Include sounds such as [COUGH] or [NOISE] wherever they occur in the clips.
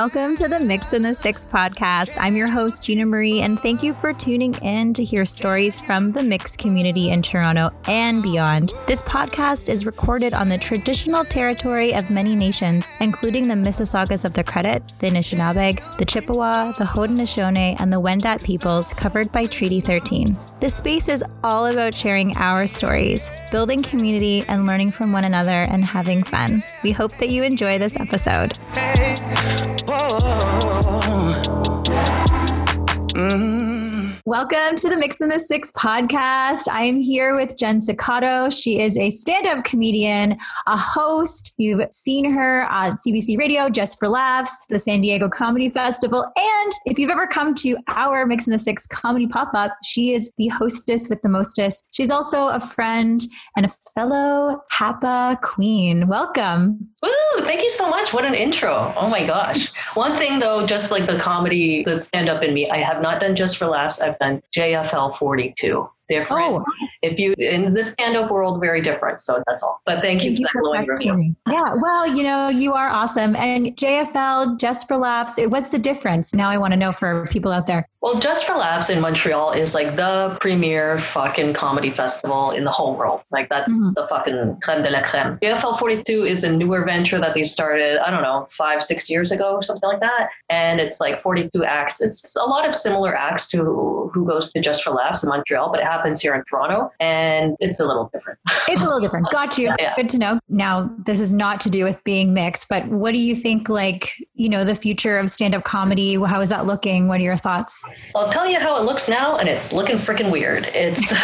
Welcome to the Mix in the Six podcast. I'm your host, Gina Marie, and thank you for tuning in to hear stories from the mix community in Toronto and beyond. This podcast is recorded on the traditional territory of many nations, including the Mississaugas of the Credit, the Anishinaabe, the Chippewa, the Haudenosaunee, and the Wendat peoples covered by Treaty 13. This space is all about sharing our stories, building community, and learning from one another and having fun. We hope that you enjoy this episode. Hey, Mm-hmm. Welcome to the Mix in the Six podcast. I am here with Jen Sakato. She is a stand up comedian, a host. You've seen her on CBC Radio, Just for Laughs, the San Diego Comedy Festival. And if you've ever come to our Mix in the Six comedy pop up, she is the hostess with the mostest. She's also a friend and a fellow HAPA queen. Welcome. Woo, thank you so much. What an intro. Oh my gosh. One thing though, just like the comedy, the stand up in me, I have not done Just for Laughs. I've done JFL 42 different. Oh. If you in the stand-up world, very different. So that's all. But thank, thank you for that glowing review. Yeah, well, you know, you are awesome. And JFL, Just for Laughs, what's the difference? Now I want to know for people out there. Well, Just for Laughs in Montreal is like the premier fucking comedy festival in the whole world. Like that's mm-hmm. the fucking creme de la creme. JFL 42 is a newer venture that they started, I don't know, five, six years ago or something like that. And it's like 42 acts. It's a lot of similar acts to who goes to Just for Laughs in Montreal, but it happens here in Toronto and it's a little different. it's a little different. Got you. Yeah. Good to know. Now, this is not to do with being mixed, but what do you think, like, you know, the future of stand up comedy? How is that looking? What are your thoughts? I'll tell you how it looks now, and it's looking freaking weird. It's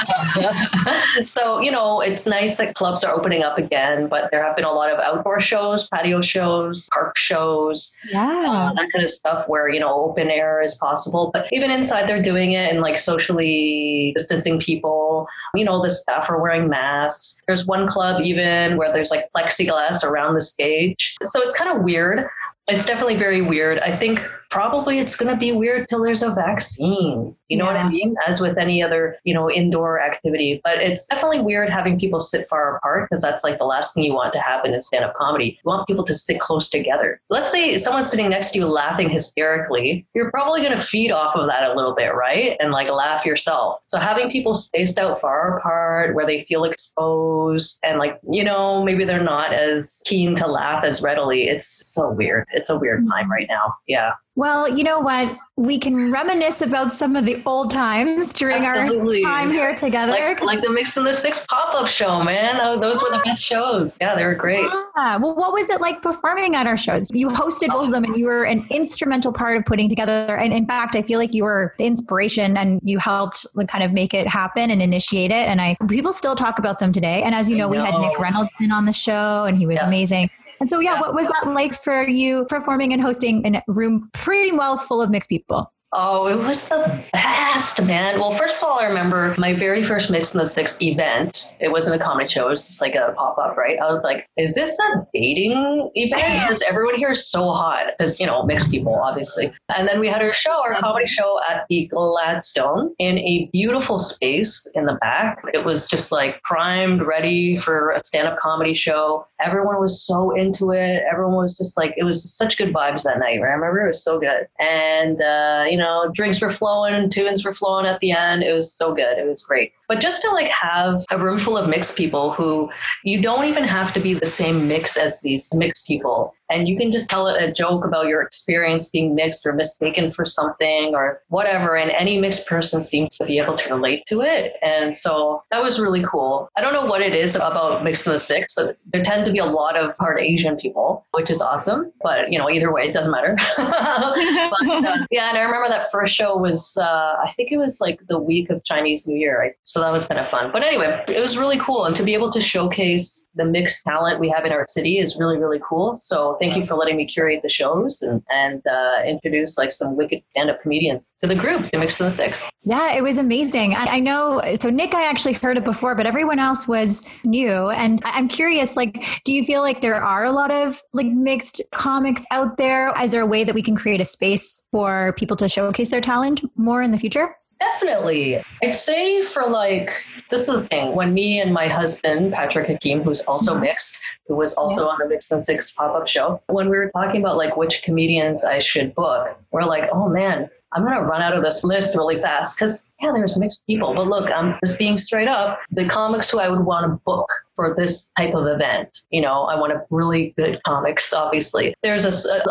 [LAUGHS] so, you know, it's nice that clubs are opening up again, but there have been a lot of outdoor shows, patio shows, park shows, yeah, uh, that kind of stuff where, you know, open air is possible. But even inside, they're doing it and like socially distancing people. You know, the staff are wearing masks. There's one club even where there's like plexiglass around the stage. So it's kind of weird. It's definitely very weird. I think probably it's going to be weird till there's a vaccine. You know yeah. what I mean? As with any other, you know, indoor activity. But it's definitely weird having people sit far apart because that's like the last thing you want to happen in stand up comedy. You want people to sit close together. Let's say someone's sitting next to you laughing hysterically. You're probably going to feed off of that a little bit, right? And like laugh yourself. So having people spaced out far apart where they feel exposed and like, you know, maybe they're not as keen to laugh as readily. It's so weird. It's a weird hmm. time right now. Yeah. Well, you know what? We can reminisce about some of the old times during Absolutely. our time here together. Like, like, the Mix and the Six pop up show, man. Oh, those were the best shows. Yeah, they were great. Yeah. Well, what was it like performing at our shows? You hosted both of them and you were an instrumental part of putting together. And in fact, I feel like you were the inspiration and you helped like, kind of make it happen and initiate it. And I people still talk about them today. And as you know, know. we had Nick Reynolds on the show and he was yeah. amazing. And so, yeah, what was that like for you performing and hosting in a room pretty well full of mixed people? Oh, it was the best, man. Well, first of all, I remember my very first Mix in the Six event. It wasn't a comedy show, it was just like a pop up, right? I was like, is this a dating event? Because everyone here is so hot, because, you know, mixed people, obviously. And then we had our show, our comedy show at the Gladstone in a beautiful space in the back. It was just like primed, ready for a stand up comedy show. Everyone was so into it. Everyone was just like, it was such good vibes that night. Right? I remember it was so good. And, uh, you know, know, drinks were flowing, tunes were flowing at the end. It was so good. It was great. But just to like have a room full of mixed people who you don't even have to be the same mix as these mixed people and you can just tell a joke about your experience being mixed or mistaken for something or whatever and any mixed person seems to be able to relate to it. And so that was really cool. I don't know what it is about mixed in the six but there tend to be a lot of part asian people which is awesome. But you know either way it doesn't matter. [LAUGHS] But, uh, [LAUGHS] yeah and i remember that first show was uh, i think it was like the week of chinese new year so that was kind of fun. But anyway it was really cool. And to be able to showcase the mixed talent we have in our city is really really cool. So thank you for letting me curate the shows and, and uh, introduce like some wicked stand-up comedians to the group, the Mix in the Six. Yeah, it was amazing. I, I know. So Nick, I actually heard it before, but everyone else was new. And I'm curious, like, do you feel like there are a lot of like mixed comics out there? Is there a way that we can create a space for people to showcase their talent more in the future? Definitely. I'd say for like, this is the thing. When me and my husband, Patrick Hakeem, who's also Mhm. mixed, who was also Yeah. on the Mixed and Six pop up show, when we were talking about like which comedians I should book, we're like, oh man, I'm going to run out of this list really fast because, yeah, there's mixed people. But look, I'm just being straight up. The comics who I would want to book for this type of event, you know, I want a really good comics, obviously. There's a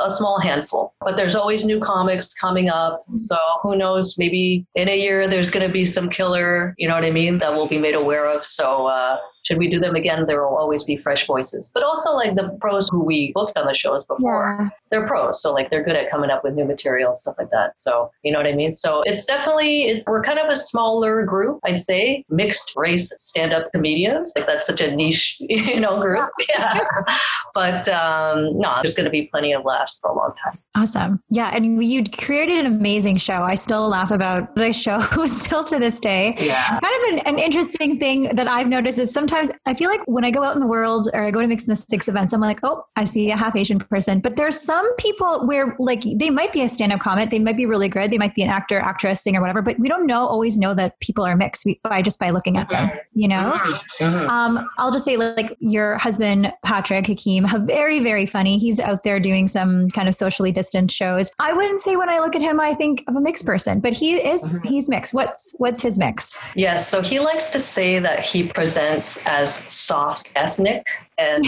small handful, but there's always new comics coming up. So who knows, maybe in a year there's going to be some killer, you know what I mean, that we'll be made aware of. So, uh, should we do them again, there will always be fresh voices. But also, like the pros who we booked on the shows before, Yeah. they're pros so like they're good at coming up with new material stuff like that so you know what i mean so it's definitely it, we're kind of a smaller group i'd say mixed race stand-up comedians like that's such a niche [LAUGHS] you know group yeah but um no there's going to be plenty of laughs for a long time Awesome. Yeah. And you created an amazing show. I still laugh about the [LAUGHS] show still to this day. yeah Kind of an, an interesting thing that I've noticed is sometimes I feel like when I go out in the world or I go to Mix in the Six events, I'm like, oh, I see a half Asian person. But there's some people where like they might be a stand up comic, they might be really good, they might be an actor, actress, singer, whatever, but we don't know always know that people are mixed by just by looking at them, you know? Mhm. Um, I'll just say, like, your husband, Patrick Hakeem, very, very funny. He's out there doing some kind of socially distant shows. I wouldn't say when I look at him, I think of a mixed person, but he is, Mhm. he's mixed. What's, what's his mix? Yes, so he likes to say that he presents as soft ethnic, and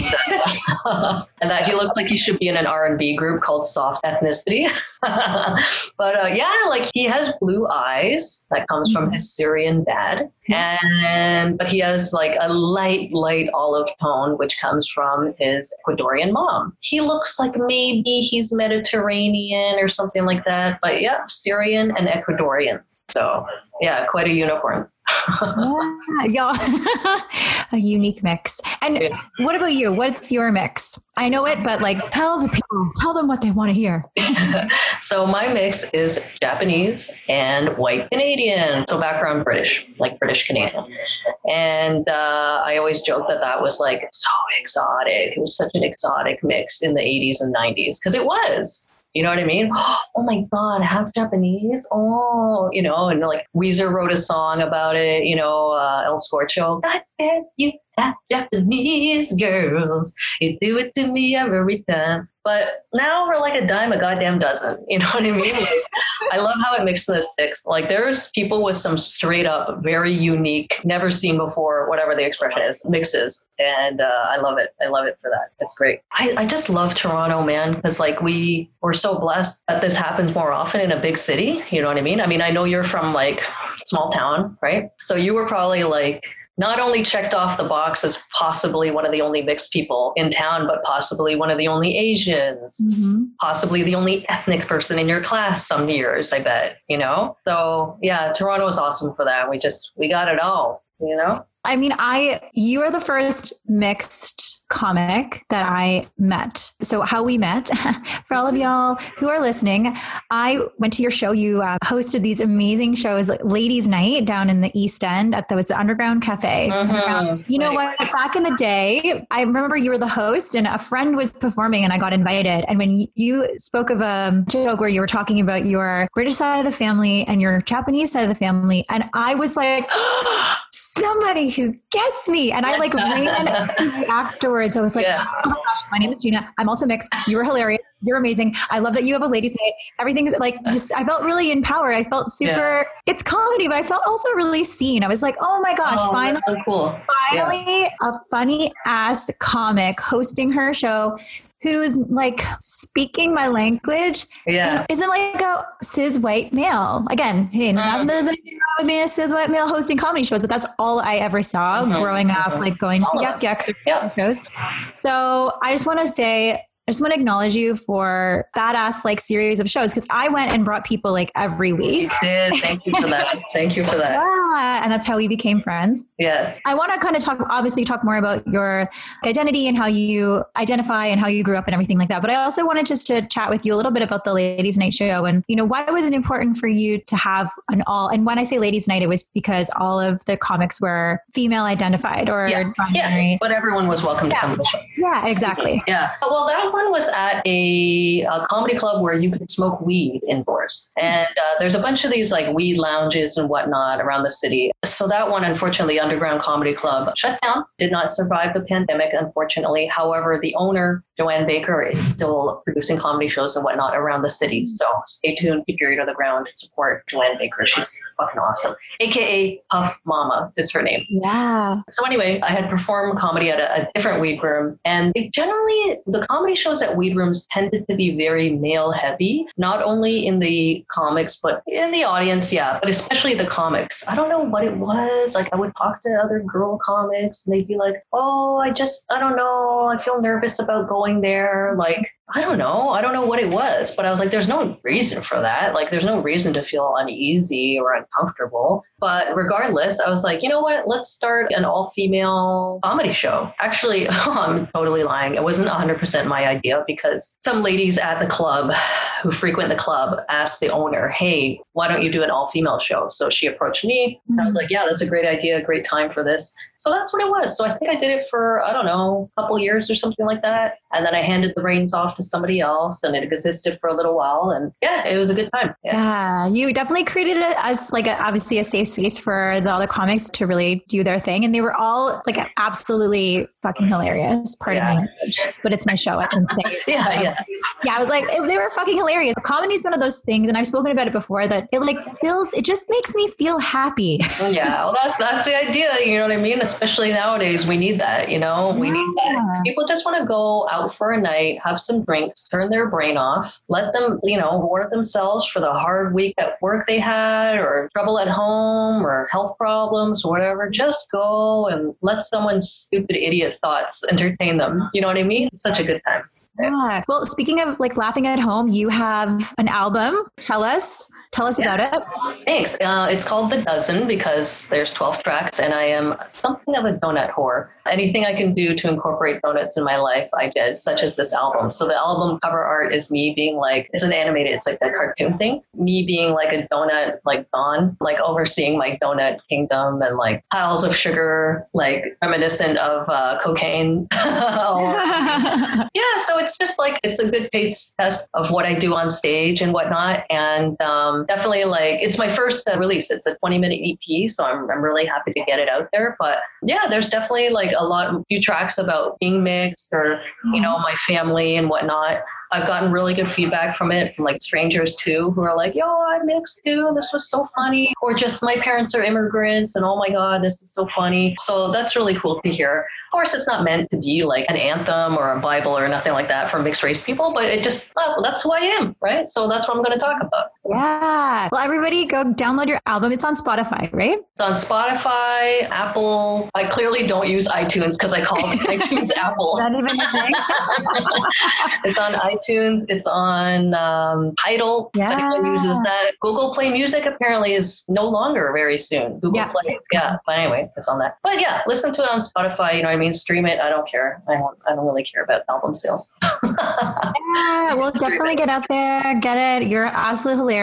uh, [LAUGHS] and that he looks like he should be in an R and B group called Soft Ethnicity. [LAUGHS] but uh, yeah, like he has blue eyes that comes from his Syrian dad, and but he has like a light, light olive tone which comes from his Ecuadorian mom. He looks like maybe he's Mediterranean or something like that, but yeah, Syrian and Ecuadorian. So yeah, quite a unicorn. Yeah, yeah. [LAUGHS] a unique mix. And Yeah. what about you? What's your mix? I know it, but like tell the people, tell them what they want to hear. [LAUGHS] so my mix is Japanese and white Canadian. So background British, like British Canadian. And uh, I always joke that that was like so exotic. It was such an exotic mix in the 80s and 90s because it was. You know what I mean? [GASPS] Oh my God, half Japanese. Oh, you know, and like Weezer wrote a song about it. You know, uh, El Scorcho. God damn you, half Japanese girls. You do it to me every time. But now we're like a dime a goddamn dozen. You know what I mean? Like, I love how it mixes the sticks. Like there's people with some straight up, very unique, never seen before, whatever the expression is, mixes. And uh, I love it. I love it for that. It's great. I, I just love Toronto, man, because like we we're so blessed that this happens more often in a big city. You know what I mean? I mean, I know you're from like small town, right? So you were probably like not only checked off the box as possibly one of the only mixed people in town, but possibly one of the only Asians, mm-hmm. possibly the only ethnic person in your class some years, I bet, you know? So yeah, Toronto is awesome for that. We just, we got it all, you know? I mean, I you are the first mixed comic that I met. So how we met, [LAUGHS] for all of y'all who are listening, I went to your show. You uh, hosted these amazing shows, like Ladies' Night down in the East End at the was the Underground Cafe. Mhm. Underground. You know Right. what? Back in the day, I remember you were the host, and a friend was performing, and I got invited. And when you spoke of a joke where you were talking about your British side of the family and your Japanese side of the family, and I was like. [GASPS] Somebody who gets me. And I like ran [LAUGHS] afterwards. I was like, Yeah. oh my gosh, my name is Gina. I'm also mixed. You were hilarious. You're amazing. I love that you have a ladies' night. Everything's like just I felt really empowered. I felt super it's comedy, but I felt also really seen. I was like, oh my gosh, oh, finally so cool. finally a funny ass comic hosting her show who's like speaking my language Yeah. isn't like a cis white male. Again, hey, nothing there's anything wrong with being a cis white male hosting comedy shows, but that's all I ever saw Mhm, growing up, mhm. like going to All of Yuk. Yuk's or Yeah. shows. So I just want to say, I just want to acknowledge you for badass like series of shows because I went and brought people like every You week. did. Thank you for that. [LAUGHS] Thank you for that. Yeah, and that's how we became friends. Yes. I want to kind of talk, obviously, talk more about your identity and how you identify and how you grew up and everything like that. But I also wanted just to chat with you a little bit about the Ladies' Night show and, you know, why was it important for you to have an all? And when I say Ladies' Night, it was because all of the comics were female identified or Yeah. Yeah. But everyone was welcome to Yeah. come to the show. Yeah, exactly. Yeah. Well, that one was at a, a comedy club where you could smoke weed indoors. And uh, there's a bunch of these like weed lounges and whatnot around the city. So that one, unfortunately, Underground Comedy Club shut down, did not survive the pandemic, unfortunately. However, the owner, Joanne Baker, is still producing comedy shows and whatnot around the city. So stay tuned, keep your ear to the ground, support Joanne Baker. She's fucking awesome. AKA Puff Mama is her name. Yeah. So anyway, I had performed comedy at a, a different weed room, and they generally the comedy shows at weed rooms tended to be very male heavy, not only in the comics but in the audience, yeah, but especially the comics. I don't know what it was. Like I would talk to other girl comics, and they'd be like, "Oh, I just I don't know, I feel nervous about going there." Like I don't know. I don't know what it was, but I was like, there's no reason for that. Like, there's no reason to feel uneasy or uncomfortable. But regardless, I was like, you know what? Let's start an all female comedy show. Actually, [LAUGHS] I'm totally lying. It wasn't 100% my idea because some ladies at the club who frequent the club asked the owner, hey, why don't you do an all female show? So she approached me. And I was mm-hmm. like, yeah, that's a great idea. Great time for this. So that's what it was. So I think I did it for, I don't know, a couple years or something like that. And then I handed the reins off to somebody else and it existed for a little while. And yeah, it was a good time. Yeah. yeah you definitely created it as like a, obviously a safe space for the other comics to really do their thing. And they were all like absolutely fucking hilarious. Part yeah. of my language, but it's my show. I can say. [LAUGHS] yeah, yeah. Yeah, I was like, they were fucking hilarious. Comedy is one of those things, and I've spoken about it before, that it like feels, it just makes me feel happy. yeah, well, that's that's the idea. You know what I mean? Especially nowadays, we need that. You know, we yeah. need that. People just want to go out for a night, have some drinks, turn their brain off, let them, you know, reward themselves for the hard week at work they had, or trouble at home, or health problems, or whatever. Just go and let someone's stupid idiot thoughts entertain them. You know what I mean? It's such a good time. Yeah. Well, speaking of like laughing at home, you have an album. Tell us Tell us yeah. about it. Thanks. Uh, it's called The Dozen because there's 12 tracks, and I am something of a donut whore. Anything I can do to incorporate donuts in my life, I did, such as this album. So the album cover art is me being like, it's an animated, it's like a cartoon thing. Me being like a donut, like Don, like overseeing my donut kingdom and like piles of sugar, like reminiscent of uh, cocaine. [LAUGHS] [LAUGHS] yeah, so it's just like, it's a good taste test of what I do on stage and whatnot. And um, definitely like it's my first uh, release. It's a 20 minute EP, so I'm, I'm really happy to get it out there. But yeah, there's definitely like a lot, a few tracks about being mixed or you know my family and whatnot. I've gotten really good feedback from it from like strangers too, who are like, "Yo, I mixed too. This was so funny," or just my parents are immigrants, and oh my god, this is so funny. So that's really cool to hear. Of course, it's not meant to be like an anthem or a Bible or nothing like that for mixed race people, but it just well, that's who I am, right? So that's what I'm going to talk about. Yeah. Well, everybody, go download your album. It's on Spotify, right? It's on Spotify, Apple. I clearly don't use iTunes because I call [LAUGHS] iTunes Apple. Not even a thing. [LAUGHS] it's on iTunes. It's on um, Tidal. Yeah. If anyone uses that. Google Play Music apparently is no longer very soon. Google yeah, Play. Yeah. But anyway, it's on that. But yeah, listen to it on Spotify. You know what I mean? Stream it. I don't care. I don't, I don't really care about album sales. [LAUGHS] yeah, well, definitely get out there, get it. You're absolutely hilarious.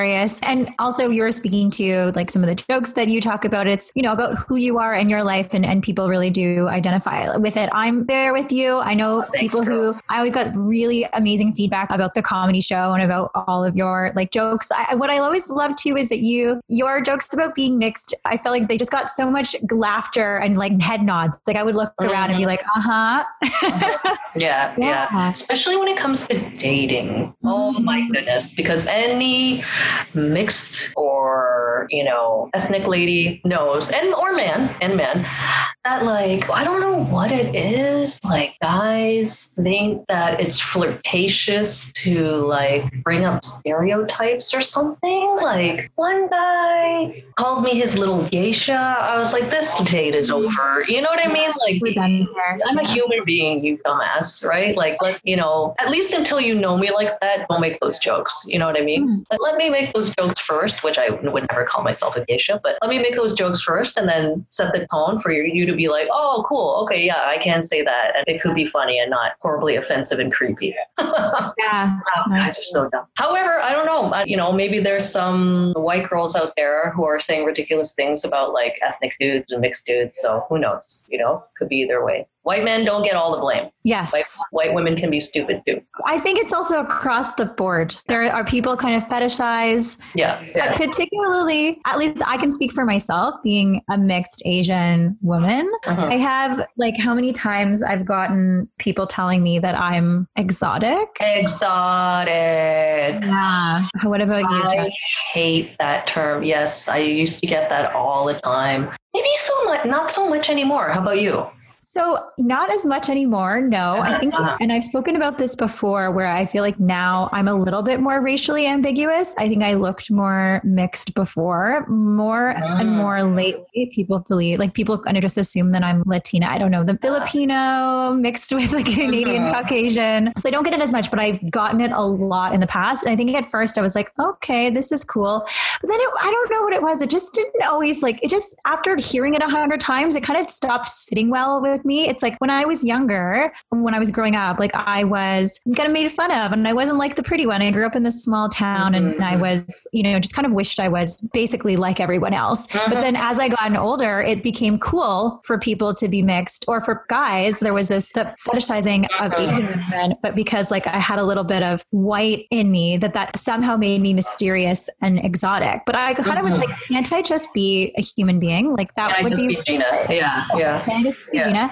And also, you're speaking to like some of the jokes that you talk about. It's, you know, about who you are in your life, and, and people really do identify with it. I'm there with you. I know oh, thanks, people girls. who I always got really amazing feedback about the comedy show and about all of your like jokes. I, what I always love too is that you your jokes about being mixed. I felt like they just got so much laughter and like head nods. Like I would look mm-hmm. around and be like, uh huh. [LAUGHS] yeah, [LAUGHS] yeah, yeah, Especially when it comes to dating. Oh my mm-hmm. goodness, because any mixed or you know ethnic lady knows, and or man and man that like I don't know what it is. Like guys think that it's flirtatious to like bring up stereotypes or something. Like one guy called me his little geisha. I was like, this date is over. You know what I mean? Like I'm a human being, you dumbass, right? Like let you know, at least until you know me like that, don't make those jokes. You know what I mean? Mm. Let me make those jokes first, which I would never call myself a geisha, but let me make those jokes first and then set the tone for you to be like, oh, cool, okay, yeah, I can say that, and it could be funny and not horribly offensive and creepy. yeah. [LAUGHS] Wow, guys are so dumb. However, I don't know. You know, maybe there's some white girls out there who are saying ridiculous things about like ethnic dudes and mixed dudes. So who knows? You know, could be either way. White men don't get all the blame. Yes. White, white women can be stupid too. I think it's also across the board. There are people kind of fetishize, Yeah. yeah. particularly, at least I can speak for myself, being a mixed Asian woman. Uh-huh. I have like how many times I've gotten people telling me that I'm exotic. Exotic. Yeah. What about you? I hate that term. Yes, I used to get that all the time. Maybe so much, not so much anymore. How about you? So, not as much anymore. No, I think, [LAUGHS] and I've spoken about this before where I feel like now I'm a little bit more racially ambiguous. I think I looked more mixed before, more and Mm. more lately. People believe, like, people kind of just assume that I'm Latina. I don't know, the Filipino mixed with like [LAUGHS] Canadian. Caucasian. So, I don't get it as much, but I've gotten it a lot in the past. And I think at first I was like, okay, this is cool. But then it, I don't know what it was. It just didn't always like it. Just after hearing it a hundred times, it kind of stopped sitting well with me. It's like when I was younger, when I was growing up, like I was kind of made fun of, and I wasn't like the pretty one. I grew up in this small town, and I Mhm. was, you know, just kind of wished I was basically like everyone else. But Mhm. then as I gotten older, it became cool for people to be mixed, or for guys, there was this the fetishizing of Mhm. Asian women, but because like I had a little bit of white in me, that that somehow made me mysterious and exotic. But I kind of was Mhm. like, can't I just be a human being? Like that Can would just be. be Gina? Yeah, yeah. Can I just be Yeah. Gina?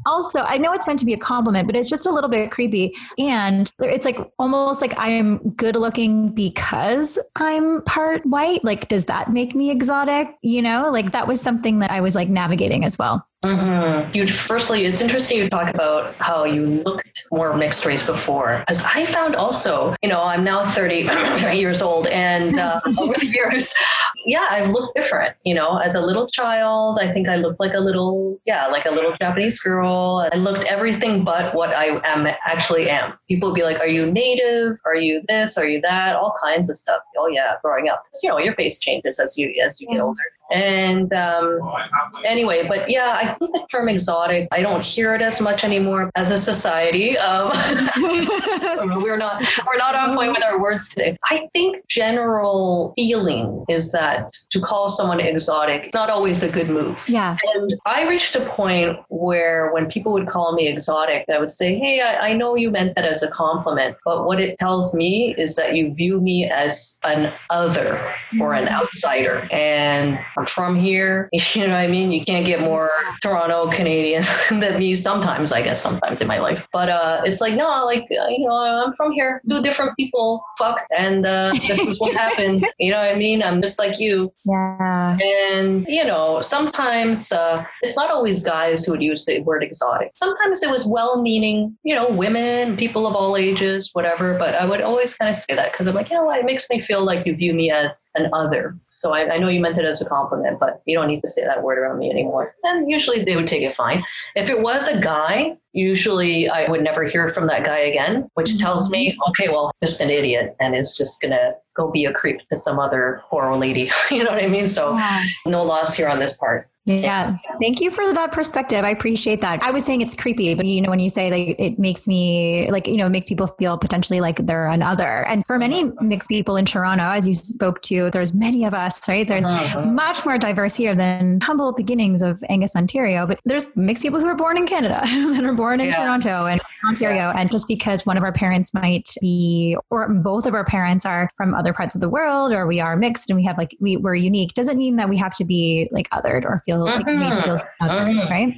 Also, I know it's meant to be a compliment, but it's just a little bit creepy. And it's like almost like I'm good looking because I'm part white. Like, does that make me exotic? You know, like that was something that I was like navigating as well. Mm-hmm. You firstly, it's interesting you talk about how you looked more mixed race before, because I found also, you know, I'm now 30 [COUGHS] years old, and uh, [LAUGHS] over the years, yeah, I've looked different. You know, as a little child, I think I looked like a little, yeah, like a little Japanese girl. I looked everything but what I am actually am. People would be like, "Are you native? Are you this? Are you that?" All kinds of stuff. Oh yeah, growing up, you know, your face changes as you as you get mm-hmm. older. And um, anyway, but yeah, I think the term exotic, I don't hear it as much anymore as a society. Um, [LAUGHS] [LAUGHS] we're not we're not on point with our words today. I think general feeling is that to call someone exotic is not always a good move. yeah. And I reached a point where when people would call me exotic, I would say, Hey, I, I know you meant that as a compliment, but what it tells me is that you view me as an other or an outsider. And I'm from here. [LAUGHS] You know what I mean? You can't get more Toronto Canadian [LAUGHS] than me sometimes, I guess, sometimes in my life. But uh, it's like, no, like, uh, you know, I'm from here. Two different people, fuck. And uh, this is what happened. [LAUGHS] You know what I mean? I'm just like you. Yeah. And, you know, sometimes uh, it's not always guys who would use the word exotic. Sometimes it was well meaning, you know, women, people of all ages, whatever. But I would always kind of say that because I'm like, you know what? It makes me feel like you view me as an other. So I, I know you meant it as a compliment, but you don't need to say that word around me anymore. And usually they would take it fine. If it was a guy, usually I would never hear from that guy again, which mm-hmm. tells me, okay, well, just an idiot and is just going to go be a creep to some other poor old lady. [LAUGHS] you know what I mean? So no loss here on this part. Yeah. Thank you for that perspective. I appreciate that. I was saying it's creepy, but you know, when you say like it makes me like, you know, it makes people feel potentially like they're another. And for many mixed people in Toronto, as you spoke to, there's many of us, right? There's Uh-huh. much more diverse here than humble beginnings of Angus, Ontario. But there's mixed people who are born in Canada [LAUGHS] and are born in Yeah. Toronto and Ontario. And just because one of our parents might be, or both of our parents are from other parts of the world, or we are mixed and we have like, we, we're unique, doesn't mean that we have to be like othered or feel like made to feel others, Mhm. right?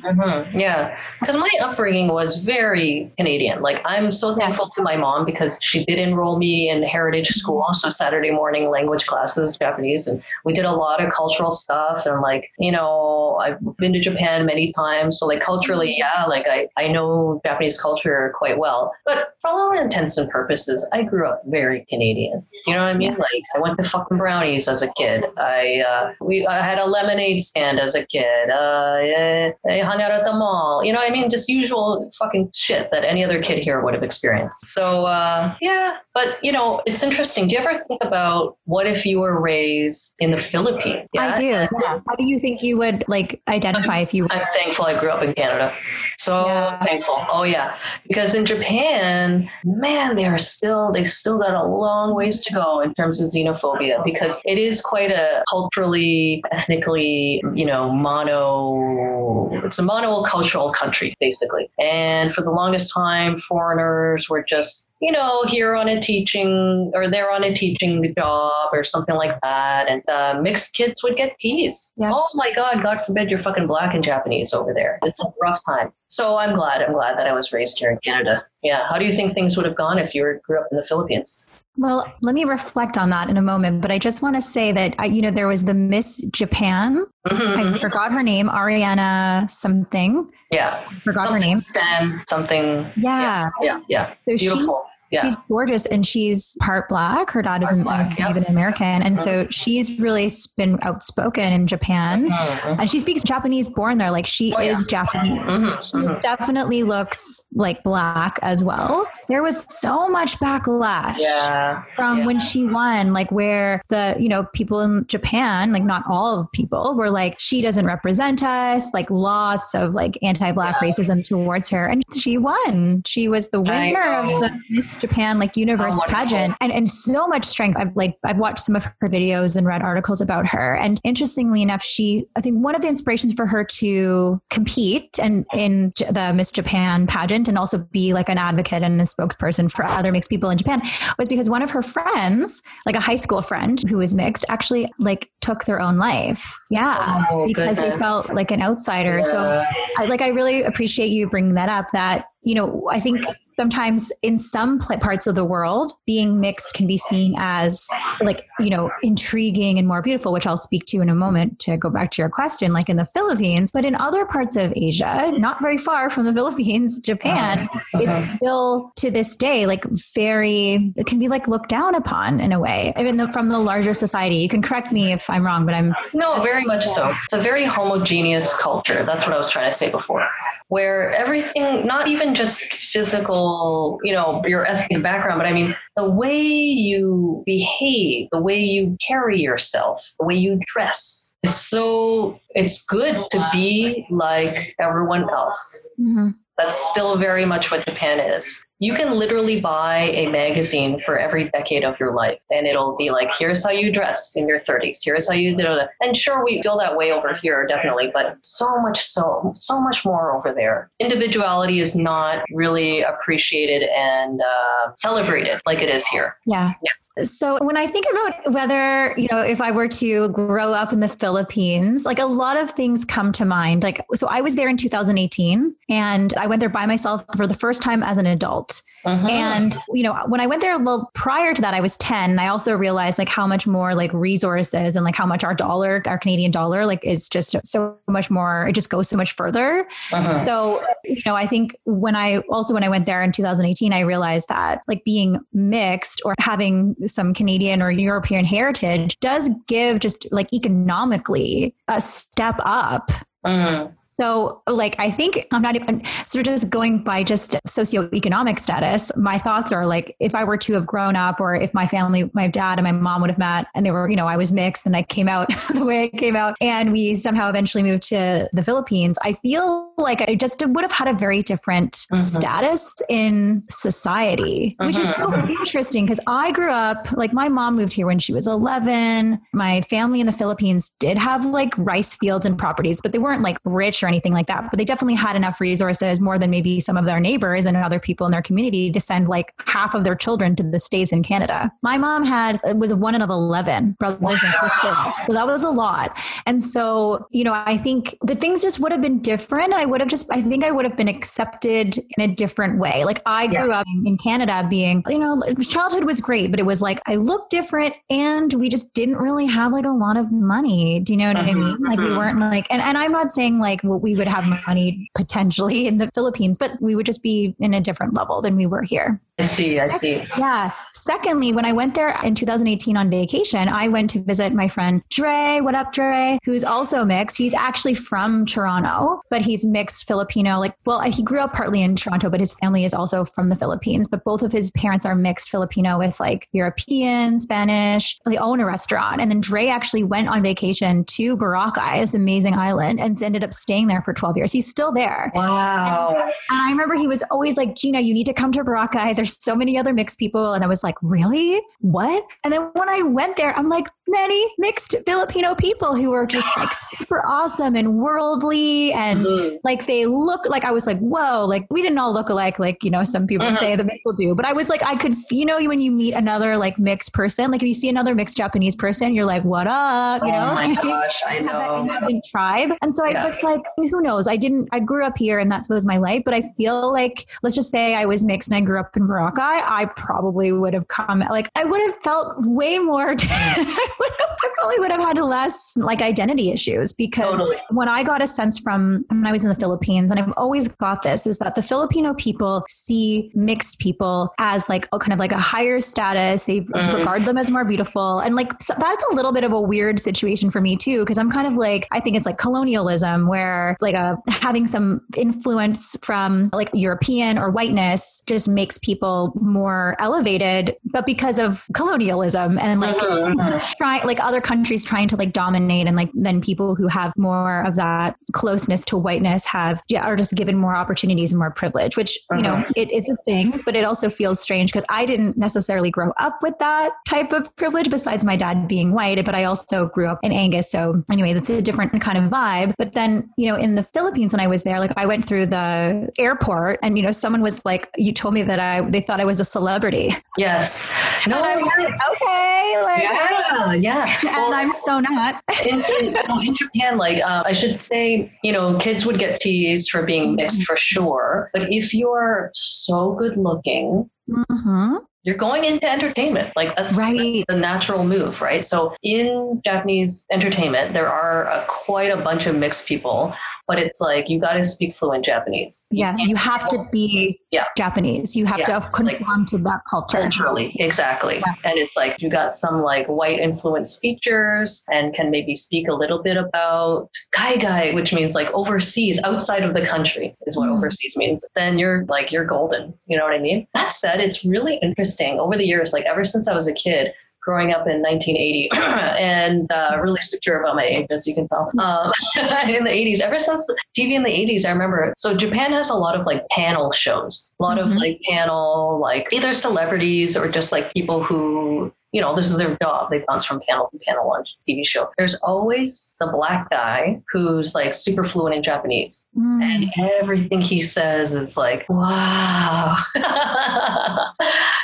hmm Yeah, because my upbringing was very Canadian. Like I'm so thankful to my mom because she did enroll me in heritage school, so Saturday morning language classes, Japanese, and we did a lot of cultural stuff. And like you know, I've been to Japan many times, so like culturally, yeah, like I I know Japanese culture quite well. But for all intents and purposes, I grew up very Canadian. Do you know what I mean? Yeah. Like I went to fucking brownies as a kid. I uh, we I had a lemonade stand as a kid. Uh, yeah, I hung out at the mall. You know what I mean? Just usual fucking shit that any other kid here would have experienced. So uh, yeah, but you know, it's interesting. Do you ever think about what if you were raised in the Philippines? I do. Yeah. How do you think you would like identify if you Were? I'm thankful I grew up in Canada. So Yeah. thankful. Oh yeah. Because in Japan, man, they are still they still got a long ways to go in terms of xenophobia because it is quite a culturally, ethnically, you know, mono, it's a monocultural country, basically. And for the longest time, foreigners were just, you know, here on a teaching or they're on a teaching job or something like that. And uh, mixed kids would get peas. Yeah. Oh my God, God forbid you're fucking black and Japanese over there. It's a rough time. So I'm glad. I'm glad that I was raised here in Canada. Yeah. How do you think things would have gone if you were, grew up in the Philippines? Well, let me reflect on that in a moment, but I just want to say that I, you know there was the Miss Japan. Mhm. I forgot her name, Ariana something. Yeah. Forgot something her name. Stan, something. Yeah. Yeah. Yeah. So she Beautiful. Yeah. She's gorgeous and she's part black. Her dad is Part black, yeah. Native American. And so she's really been outspoken in Japan. Mhm. And she speaks Japanese born there. Like she Oh, yeah. is Japanese. Mhm, She mhm. definitely looks like black as well. There was so much backlash Yeah. from yeah. when she won, like where the, you know, people in Japan, like not all people were like, she doesn't represent us, like lots of like anti-black Yeah. racism towards her. And she won. She was the winner of the Miss Japan like universe oh, wonderful. pageant and, and so much strength. I've like I've watched some of her videos and read articles about her. And interestingly enough, she I think one of the inspirations for her to compete and in the Miss Japan pageant and also be like an advocate and a spokesperson for other mixed people in Japan was because one of her friends, like a high school friend who was mixed, actually like took their own life. Yeah. Oh, because they felt like an outsider. So I like I really appreciate you bringing that up that you know I think sometimes in some parts of the world being mixed can be seen as like you know intriguing and more beautiful which I'll speak to in a moment to go back to your question like in the Philippines but in other parts of Asia not very far from the [LAUGHS] Philippines Japan uh-huh. it's uh-huh. still to this day like very it can be like looked down upon in a way even though from the larger society you can correct me if I'm wrong but I'm No, very much so. It's a very homogeneous culture. That's what I was trying to say before. Where everything, not even just physical, you know, your ethnic background, but I mean, the way you behave, the way you carry yourself, the way you dress is so, it's good to be like everyone else. Mhm. That's still very much what Japan is. You can literally buy a magazine for every decade of your life, and it'll be like, here's how you dress in your 30s. Here's how you do it. And sure, we feel that way over here, definitely, but so much, so, so much more over there. Individuality is not really appreciated and uh, celebrated like it is here. yeah. Yeah. So when I think about whether, you know, if I were to grow up in the Philippines, like a lot of things come to mind. Like, so I was there in 2018 and I went there by myself for the first time as an adult. Mhm. And, you know, when I went there, well, prior to that, I was 10. And I also realized like how much more like resources and like how much our dollar, our Canadian dollar, like is just so much more, it just goes so much further. Mhm. So, you know, I think when I also when I went there in 2018, I realized that like being mixed or having some Canadian or European heritage does give just like economically a step up. Mhm. So, like, I think I'm not even sort of just going by just socioeconomic status. My thoughts are like, if I were to have grown up, or if my family, my dad and my mom would have met, and they were, you know, I was mixed and I came out [LAUGHS] the way I came out, and we somehow eventually moved to the Philippines, I feel like I just would have had a very different Mhm. status in society, which is so interesting because I grew up, like, my mom moved here when she was 11. My family in the Philippines did have like rice fields and properties, but they weren't like rich or anything like that. But they definitely had enough resources, more than maybe some of their neighbors and other people in their community, to send like half of their children to the States in Canada. My mom had, it was one out of 11 brothers and sisters. So that was a lot. And so, you know, I think the things just would have been different. I would have just, I think I would have been accepted in a different way. Like I grew up in Canada being, you know, childhood was great, but it was like I looked different and we just didn't really have like a lot of money. Do you know what I Mhm, mean? Like we mhm. weren't like, and, and I'm not saying like we would have money potentially in the Philippines, but we would just be in a different level than we were here. I see, I see. Yeah. Secondly, when I went there in 2018 on vacation, I went to visit my friend Dre. What up, Dre? Who's also mixed. He's actually from Toronto, but he's mixed Filipino. Like, well, he grew up partly in Toronto, but his family is also from the Philippines. But both of his parents are mixed Filipino with like European, Spanish. They own a restaurant. And then Dre actually went on vacation to Boracay, this amazing island, and ended up staying there for 12 years. He's still there. Wow. And I remember he was always like, Gina, you need to come to Boracay. There's so many other mixed people. And I was like, really? What? And then when I went there, I'm like, many mixed Filipino people who are just [GASPS] like super awesome and worldly. And mm-hmm. like they look like I was like, whoa, like we didn't all look alike, like, you know, some people mm-hmm. say the people do. But I was like, I could, you know, when you meet another like mixed person, like if you see another mixed Japanese person, you're like, what up? You know? Oh my [LAUGHS] gosh, I know. that tribe. And so I was like, who knows? I didn't, I grew up here and that was my life. But I feel like, let's just say I was mixed and I grew up in Boracay, I probably would have come, like, I would have felt way more. [LAUGHS] I probably would have had less like identity issues because totally. when I got a sense from when I was in the Philippines, and I've always got this, is that the Filipino people see mixed people as like a kind of like a higher status. They mm. regard them as more beautiful. And like so that's a little bit of a weird situation for me too, because I'm kind of like, I think it's like colonialism where like a having some influence from like European or whiteness just makes people more elevated, but because of colonialism and like mm-hmm. try like other countries trying to like dominate and like then people who have more of that closeness to whiteness have yeah are just given more opportunities and more privilege which uh-huh. you know uh-huh. it, it's a thing but it also feels strange because i didn't necessarily grow up with that type of privilege besides my dad being white but i also grew up in angus so anyway that's a different kind of vibe but then you know in the philippines when i was there like i went through the airport and you know someone was like you told me that i they thought i was a celebrity yes no like, okay like yeah yeah and well, I'm so not. in, in, so in Japan, like uh, I should say, you know, kids would get teased for being mixed for sure. But if you're so good looking, mm-hmm you're going into entertainment. Like that's, right. the natural move, right? So in Japanese entertainment, there are a, quite a bunch of mixed people, but it's like you got to speak fluent Japanese. Yeah, you, you have to be yeah. Japanese. You have yeah. to conform like, to that culture. Culturally, exactly. Yeah. And it's like you got some like white influence features and can maybe speak a little bit about kaigai, which means like overseas, outside of the country is what mm. overseas means. Then you're like you're golden. You know what I mean? That said, it's really interesting interesting over the years, like ever since I was a kid, growing up in 1980 [CLEARS THROAT] and uh, really secure about my age, as you can tell. Um, [LAUGHS] in the 80s, ever since TV in the 80s, I remember. So Japan has a lot of like panel shows, a lot mm-hmm. of like panel, like either celebrities or just like people who you know, this is their job. They bounce from panel to panel on TV show. There's always the black guy who's like super fluent in Japanese. Mm. And everything he says is like, wow. [LAUGHS]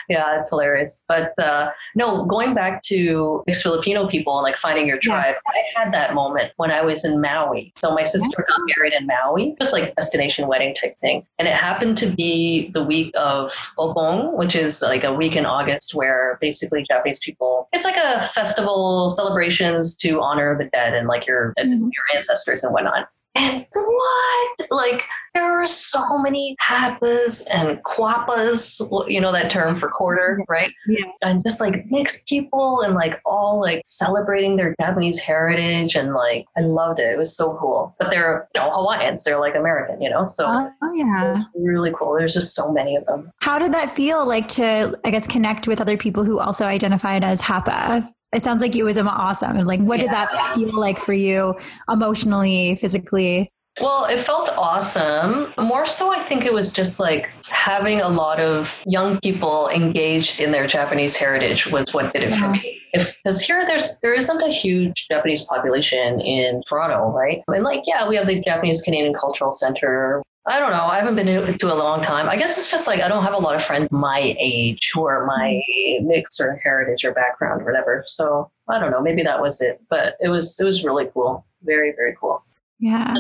yeah, it's hilarious. But uh, no, going back to mixed Filipino people and like finding your tribe, yeah. I had that moment when I was in Maui. So my sister got married in Maui, just like destination wedding type thing. And it happened to be the week of Obon, which is like a week in August where basically Japanese people. It's like a festival, celebrations to honor the dead and like your mm-hmm. your ancestors and whatnot. And what? Like, there are so many hapas and quapas, you know that term for quarter, right? Yeah. And just like mixed people and like all like celebrating their Japanese heritage. And like, I loved it. It was so cool. But they're, you know, Hawaiians. They're like American, you know? So, oh, oh yeah. really cool. There's just so many of them. How did that feel like to, I guess, connect with other people who also identified as Hapa? It sounds like it was um, awesome. like, what did that feel like for you emotionally, physically? Well, it felt awesome. More so, I think it was just like having a lot of young people engaged in their Japanese heritage was what did it yeah. for me. Because here, there's there isn't a huge Japanese population in Toronto, right? And like, yeah, we have the Japanese Canadian Cultural Center. I don't know. I haven't been to a long time. I guess it's just like I don't have a lot of friends my age who are my mm-hmm. mix or heritage or background or whatever. So I don't know. Maybe that was it. But it was it was really cool. Very very cool. Yeah.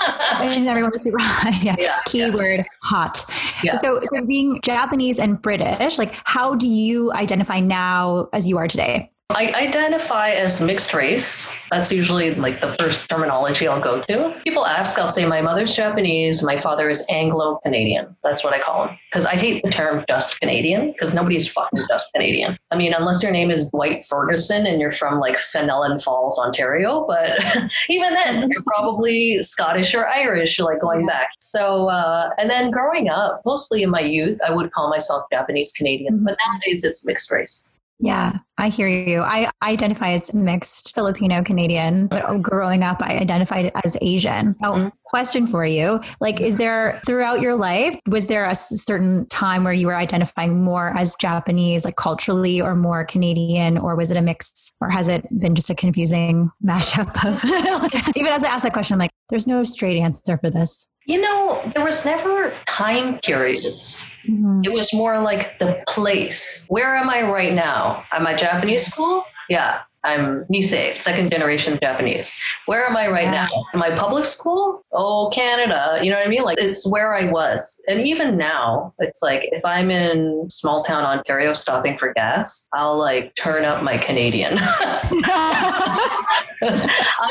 and everyone was super hot. [LAUGHS] [LAUGHS] yeah. yeah. Keyword yeah. hot. Yeah. So, so being Japanese and British, like how do you identify now as you are today? I identify as mixed race. That's usually like the first terminology I'll go to. People ask, I'll say my mother's Japanese, my father is Anglo Canadian. That's what I call him. Because I hate the term just Canadian, because nobody's fucking just Canadian. I mean, unless your name is Dwight Ferguson and you're from like Fenelon Falls, Ontario, but [LAUGHS] even then, you're probably Scottish or Irish, like going back. So, uh, and then growing up, mostly in my youth, I would call myself Japanese Canadian, but nowadays it's mixed race. Yeah, I hear you. I identify as mixed Filipino Canadian, but growing up, I identified as Asian. Now, mm-hmm. question for you like, is there throughout your life, was there a certain time where you were identifying more as Japanese, like culturally, or more Canadian, or was it a mix, or has it been just a confusing [LAUGHS] mashup of, [LAUGHS] even as I ask that question, I'm like, there's no straight answer for this. You know, there was never time periods. Mm-hmm. It was more like the place. Where am I right now? Am I Japanese school? Yeah. I'm Nisei, second generation Japanese. Where am I right now? Am I public school? Oh, Canada. You know what I mean? Like it's where I was. And even now, it's like if I'm in small town Ontario stopping for gas, I'll like turn up my Canadian. [LAUGHS] [LAUGHS] I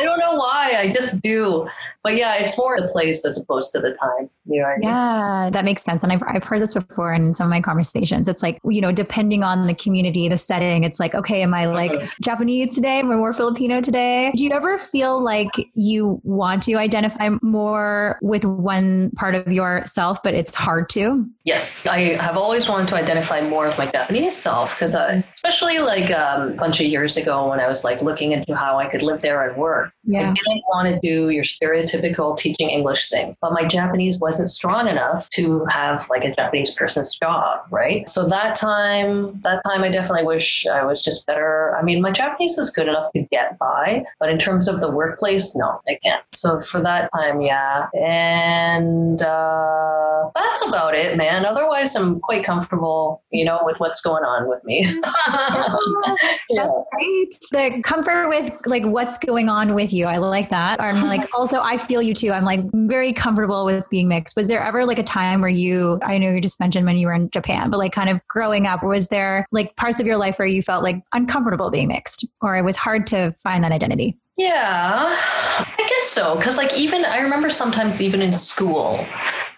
don't know why. I just do. But yeah, it's more the place as opposed to the time. You know I mean? Yeah, that makes sense. And I've, I've heard this before in some of my conversations. It's like, you know, depending on the community, the setting, it's like, okay, am I like uh-huh. Japanese today? Am I more Filipino today? Do you ever feel like you want to identify more with one part of yourself, but it's hard to? Yes, I have always wanted to identify more of my Japanese self because, especially like um, a bunch of years ago when I was like looking into how I could live there and work, yeah. I didn't want to do your stereotypical teaching English thing, but my Japanese wasn't strong enough to have like a Japanese person's job, right? So that time, that time, I definitely wish I was just better. I mean, my Japanese is good enough to get by, but in terms of the workplace, no, I can't. So for that time, yeah, and uh, that's about it, man. Otherwise, I'm quite comfortable, you know, with what's going on with me. [LAUGHS] [LAUGHS] yeah. That's great. The comfort with like what's going on with you. I like that. I'm like, also, I feel you too. I'm like very comfortable with being mixed. Was there ever like a time where you, I know you just mentioned when you were in Japan, but like kind of growing up, was there like parts of your life where you felt like uncomfortable being mixed or it was hard to find that identity? Yeah, I guess so. Cause like even, I remember sometimes even in school,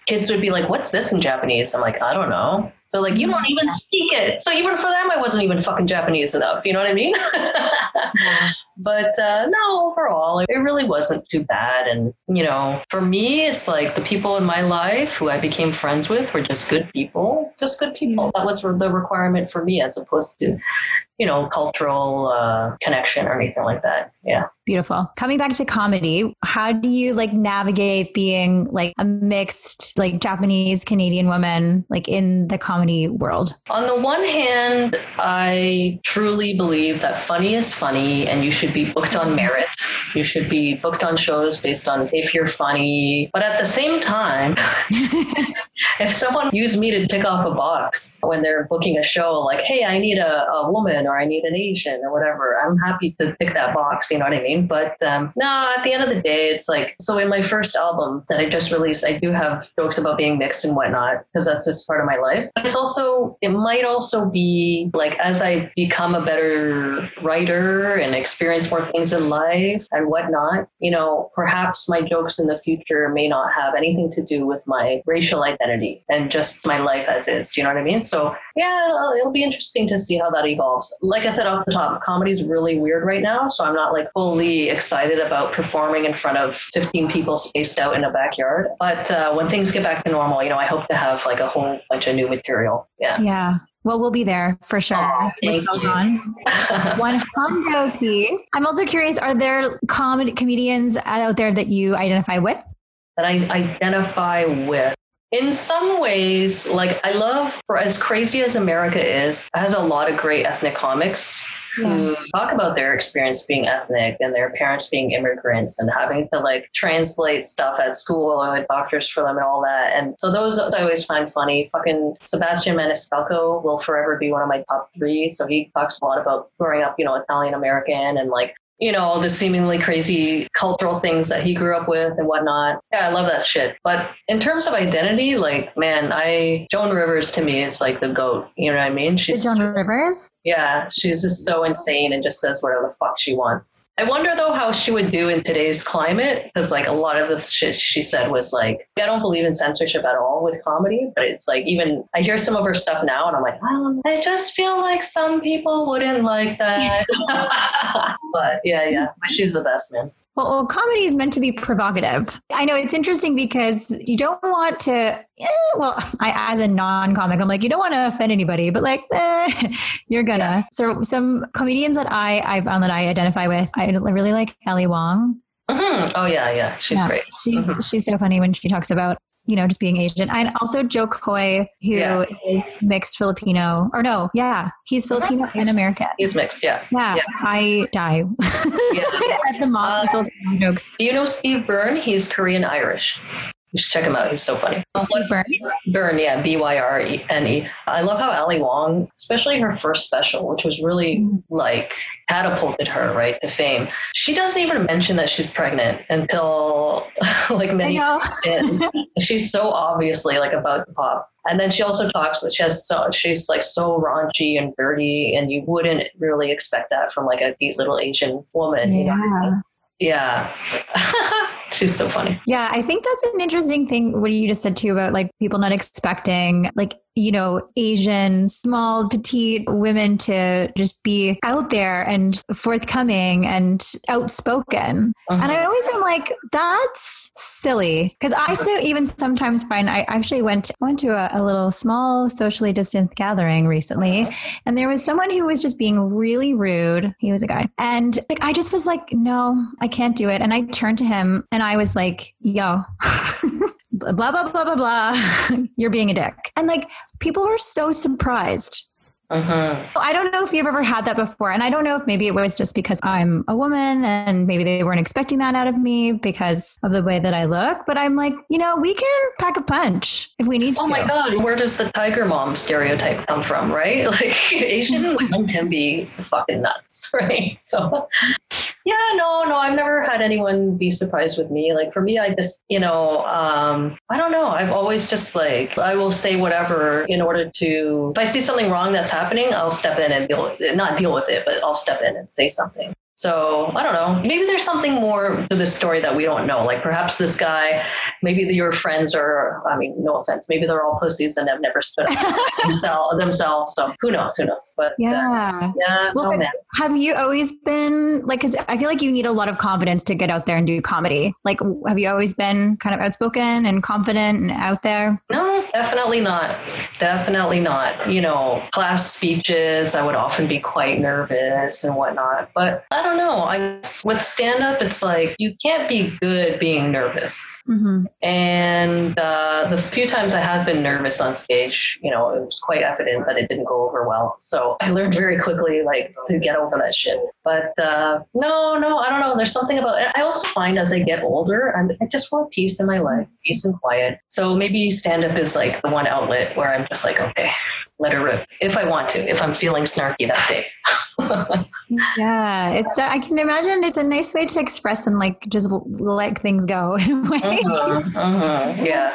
kids would be like, what's this in Japanese? I'm like, I don't know. They're like, you don't even speak it. So even for them, I wasn't even fucking Japanese enough. You know what I mean? [LAUGHS] but uh, no, overall, it really wasn't too bad. And, you know, for me, it's like the people in my life who I became friends with were just good people, just good people. That was the requirement for me as opposed to, you know, cultural uh, connection or anything like that. Yeah. Beautiful. Coming back to comedy, how do you like navigate being like a mixed, like Japanese Canadian woman, like in the comedy world? On the one hand, I truly believe that funny is funny and you should be booked on merit. You should be booked on shows based on if you're funny. But at the same time, [LAUGHS] if someone used me to tick off a box when they're booking a show, like, hey, I need a, a woman or I need an Asian or whatever, I'm happy to tick that box. You know what I mean? But um, no, at the end of the day, it's like, so in my first album that I just released, I do have jokes about being mixed and whatnot, because that's just part of my life. But it's also, it might also be like as I become a better writer and experience more things in life and whatnot, you know, perhaps my jokes in the future may not have anything to do with my racial identity and just my life as is. You know what I mean? So yeah, it'll, it'll be interesting to see how that evolves. Like I said off the top, comedy is really weird right now. So I'm not like fully excited about performing in front of 15 people spaced out in a backyard. But uh, when things get back to normal, you know, I hope to have like a whole bunch of new material. Yeah. Yeah. Well, we'll be there for sure. Oh, thank you. on. [LAUGHS] One hundo P. I'm also curious: Are there comedy comedians out there that you identify with? That I identify with. In some ways, like I love, for as crazy as America is, it has a lot of great ethnic comics who talk about their experience being ethnic and their parents being immigrants and having to like translate stuff at school or like doctors for them and all that. And so those I always find funny. Fucking Sebastian Maniscalco will forever be one of my top three. So he talks a lot about growing up, you know, Italian American and like you know, all the seemingly crazy cultural things that he grew up with and whatnot. Yeah, I love that shit. But in terms of identity, like, man, I Joan Rivers to me is like the goat. You know what I mean? She's Joan Rivers. Yeah, she's just so insane and just says whatever the fuck she wants. I wonder though how she would do in today's climate because like a lot of the shit she said was like I don't believe in censorship at all with comedy, but it's like even I hear some of her stuff now and I'm like, oh, I just feel like some people wouldn't like that. [LAUGHS] but yeah, yeah, she's the best man. Well, well, comedy is meant to be provocative. I know it's interesting because you don't want to. Eh, well, I, as a non-comic, I'm like, you don't want to offend anybody, but like, [LAUGHS] eh, you're gonna. Yeah. So, some comedians that I I found that I identify with, I really like Ali Wong. Mm-hmm. Oh yeah, yeah, she's yeah, great. She's mm-hmm. she's so funny when she talks about you know, just being Asian. And also Jo Koy, who yeah. is mixed Filipino, or no, yeah, he's. Filipino and American. He's mixed, yeah. Yeah, yeah. I die yeah. [LAUGHS] at the mom uh, jokes. Do you know Steve Byrne? He's Korean Irish. You should check him out. He's so funny. Byrne? Byrne, yeah, B Y R E N E. I love how Ali Wong, especially her first special, which was really mm. like catapulted her right to fame. She doesn't even mention that she's pregnant until [LAUGHS] like many [LAUGHS] she's so obviously like about to pop. And then she also talks that she has so she's like so raunchy and dirty, and you wouldn't really expect that from like a cute little Asian woman. Yeah. You know? Yeah. [LAUGHS] She's so funny. Yeah, I think that's an interesting thing what you just said too about like people not expecting like you know, Asian, small, petite women to just be out there and forthcoming and outspoken. Uh-huh. And I always am like, that's silly. Because I so even sometimes find I actually went went to a, a little small socially distant gathering recently, uh-huh. and there was someone who was just being really rude. He was a guy, and like I just was like, no, I can't do it. And I turned to him and I was like, yo. [LAUGHS] blah, blah, blah, blah, blah. [LAUGHS] You're being a dick. And like people were so surprised. Uh-huh. I don't know if you've ever had that before. And I don't know if maybe it was just because I'm a woman and maybe they weren't expecting that out of me because of the way that I look. But I'm like, you know, we can pack a punch if we need to. Oh my God. Where does the tiger mom stereotype come from, right? [LAUGHS] Like Asian women can be fucking nuts, right? So yeah, no, no, I've never had anyone be surprised with me. Like for me, I just, you know, um, I don't know. I've always just like, I will say whatever in order to, if I see something wrong that's happening, I'll step in and deal with it, not deal with it, but I'll step in and say something. So I don't know. Maybe there's something more to this story that we don't know. Like perhaps this guy, maybe your friends are. I mean, no offense. Maybe they're all pussies and have never stood up themselves. Themselves. So who knows? Who knows? But yeah, uh, yeah. Well, no. Have you always been like? Because I feel like you need a lot of confidence to get out there and do comedy. Like, have you always been kind of outspoken and confident and out there? No, definitely not. Definitely not. You know, class speeches, I would often be quite nervous and whatnot. But I don't know. I with stand up, it's like you can't be good being nervous. Mm-hmm. And uh, the few times I have been nervous on stage, you know, it was quite evident that it didn't go over well. So I learned very quickly, like, to get over that shit. But uh, no, no, I don't know. There's something about. I also find as I get older, I'm, I just want peace in my life, peace and quiet. So maybe stand up is like the one outlet where I'm just like, okay, let her rip if I want to, if I'm feeling snarky that day. [LAUGHS] yeah, it's. I can imagine it's a nice way to express and like just let things go [LAUGHS] in a way. Uh-huh, uh-huh. Yeah.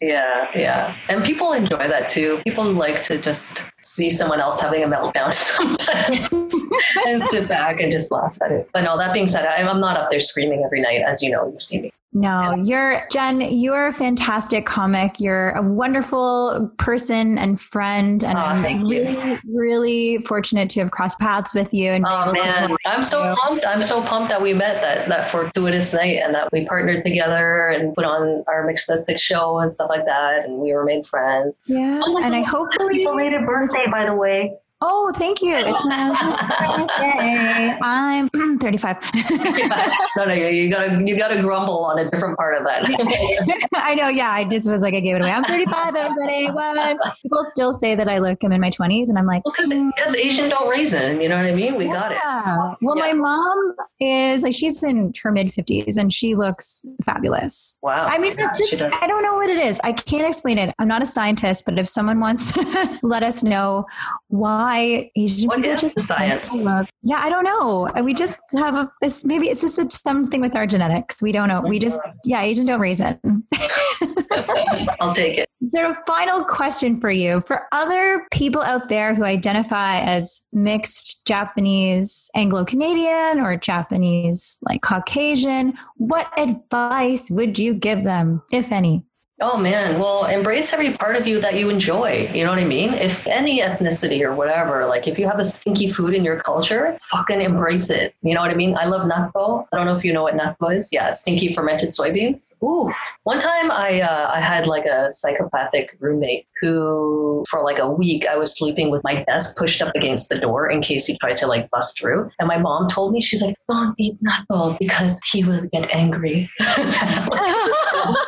Yeah, yeah, and people enjoy that too. People like to just see someone else having a meltdown sometimes [LAUGHS] and sit back and just laugh at it. But no, that being said, I'm not up there screaming every night, as you know, you've seen me. No, you're Jen, you're a fantastic comic. You're a wonderful person and friend. And oh, I'm really, you. really fortunate to have crossed paths with you. And oh man, I'm so you. pumped. I'm so pumped that we met that, that fortuitous night and that we partnered together and put on our Mixed Six show and stuff like that. And we remained friends. Yeah. Oh and God, I hopefully belated birthday, by the way. Oh, thank you. It's my [LAUGHS] birthday. I'm [CLEARS THROAT] 35. yeah. [LAUGHS] No, no, you gotta you gotta grumble on a different part of that. [LAUGHS] I know. Yeah, I just was like, I gave it away. I'm 35. Everybody, what? People still say that I look. I'm in my 20s, and I'm like, because well, because mm. Asian don't raisin. You know what I mean? We yeah. got it. Well, yeah. my mom is like she's in her mid 50s, and she looks fabulous. Wow. I mean, yeah, it's just I don't know what it is. I can't explain it. I'm not a scientist, but if someone wants to let us know why why Asian what people is just science? Look. Yeah, I don't know. Uh, we just have a. It's, maybe it's just a, something with our genetics. We don't know. We just yeah, Asian don't raisin. I'll take it. [LAUGHS] So, final question for you: for other people out there who identify as mixed Japanese, Anglo-Canadian, or Japanese like Caucasian, what advice would you give them, if any? Oh man, well, embrace every part of you that you enjoy. You know what I mean? If any ethnicity or whatever, like if you have a stinky food in your culture, fucking embrace it. You know what I mean? I love natto. I don't know if you know what natto is. Yeah, stinky fermented soybeans. Ooh. One time I uh, I had like a psychopathic roommate who for like a week I was sleeping with my desk pushed up against the door in case he tried to like bust through. And my mom told me, she's like, don't eat natto because he will get angry. [LAUGHS] [LAUGHS] [LAUGHS]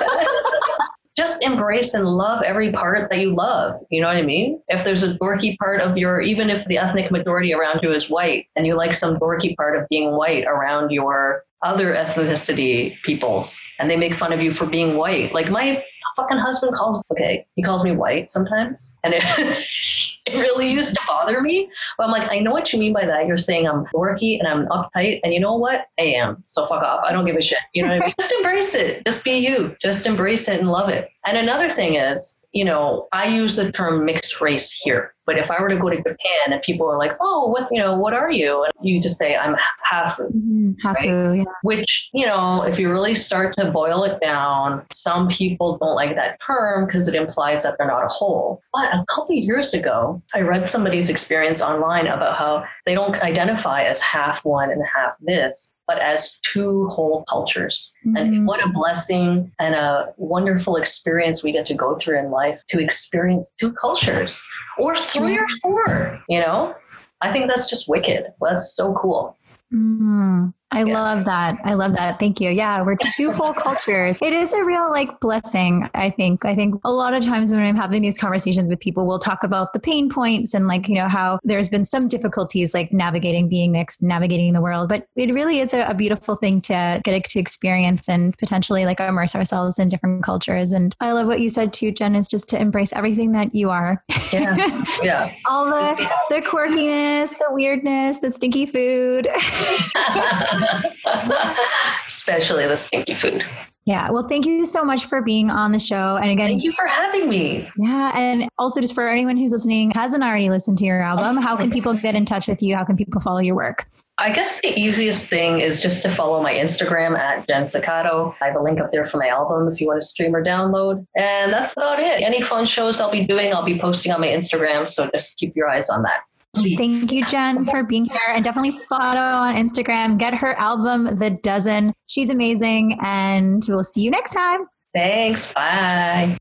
just embrace and love every part that you love. You know what I mean? If there's a dorky part of your, even if the ethnic majority around you is white and you like some dorky part of being white around your other ethnicity peoples and they make fun of you for being white. Like my fucking husband calls, okay, he calls me white sometimes. And it, [LAUGHS] it really used to bother me. But I'm like, I know what you mean by that. You're saying I'm dorky and I'm uptight. And you know what? I am. So fuck off. I don't give a shit. You know what I mean? [LAUGHS] Just embrace it. Just be you. Just embrace it and love it. And another thing is, you know, I use the term mixed race here. But if I were to go to Japan and people are like, "Oh, what's you know, what are you?" and you just say, "I'm hafu," mm-hmm. hafu, right? yeah. which you know, if you really start to boil it down, some people don't like that term because it implies that they're not a whole. But a couple years ago, I read somebody's experience online about how they don't identify as half one and half this, but as two whole cultures. Mm-hmm. And what a blessing and a wonderful experience we get to go through in life to experience two cultures or three or four, you know? I think that's just wicked. That's so cool. Mm. I yeah. love that. I love that. Thank you. Yeah, we're two [LAUGHS] whole cultures. It is a real like blessing, I think. I think a lot of times when I'm having these conversations with people, we'll talk about the pain points and like, you know, how there's been some difficulties like navigating being mixed, navigating the world. But it really is a, a beautiful thing to get to experience and potentially like immerse ourselves in different cultures. And I love what you said too, Jen, is just to embrace everything that you are. Yeah. [LAUGHS] Yeah. All the the quirkiness, the weirdness, the stinky food. [LAUGHS] especially the stinky food. Yeah. Well, thank you so much for being on the show. And again, thank you for having me. Yeah. And also, just for anyone who's listening, hasn't already listened to your album, how can people get in touch with you? How can people follow your work? I guess the easiest thing is just to follow my Instagram at Jen Sakato. I have a link up there for my album if you want to stream or download. And that's about it. Any fun shows I'll be doing, I'll be posting on my Instagram. So just keep your eyes on that. Please. Thank you, Jen, for being here and definitely follow on Instagram. Get her album, The Dozen. She's amazing. And we'll see you next time. Thanks. Bye.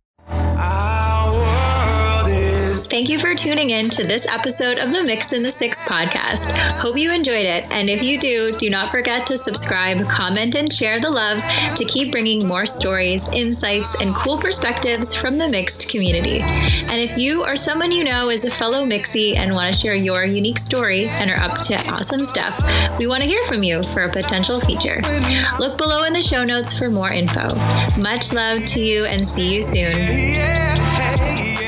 Thank you for tuning in to this episode of the Mix in the Six podcast. Hope you enjoyed it. And if you do, do not forget to subscribe, comment, and share the love to keep bringing more stories, insights, and cool perspectives from the mixed community. And if you or someone you know is a fellow Mixie and want to share your unique story and are up to awesome stuff, we want to hear from you for a potential feature. Look below in the show notes for more info. Much love to you and see you soon.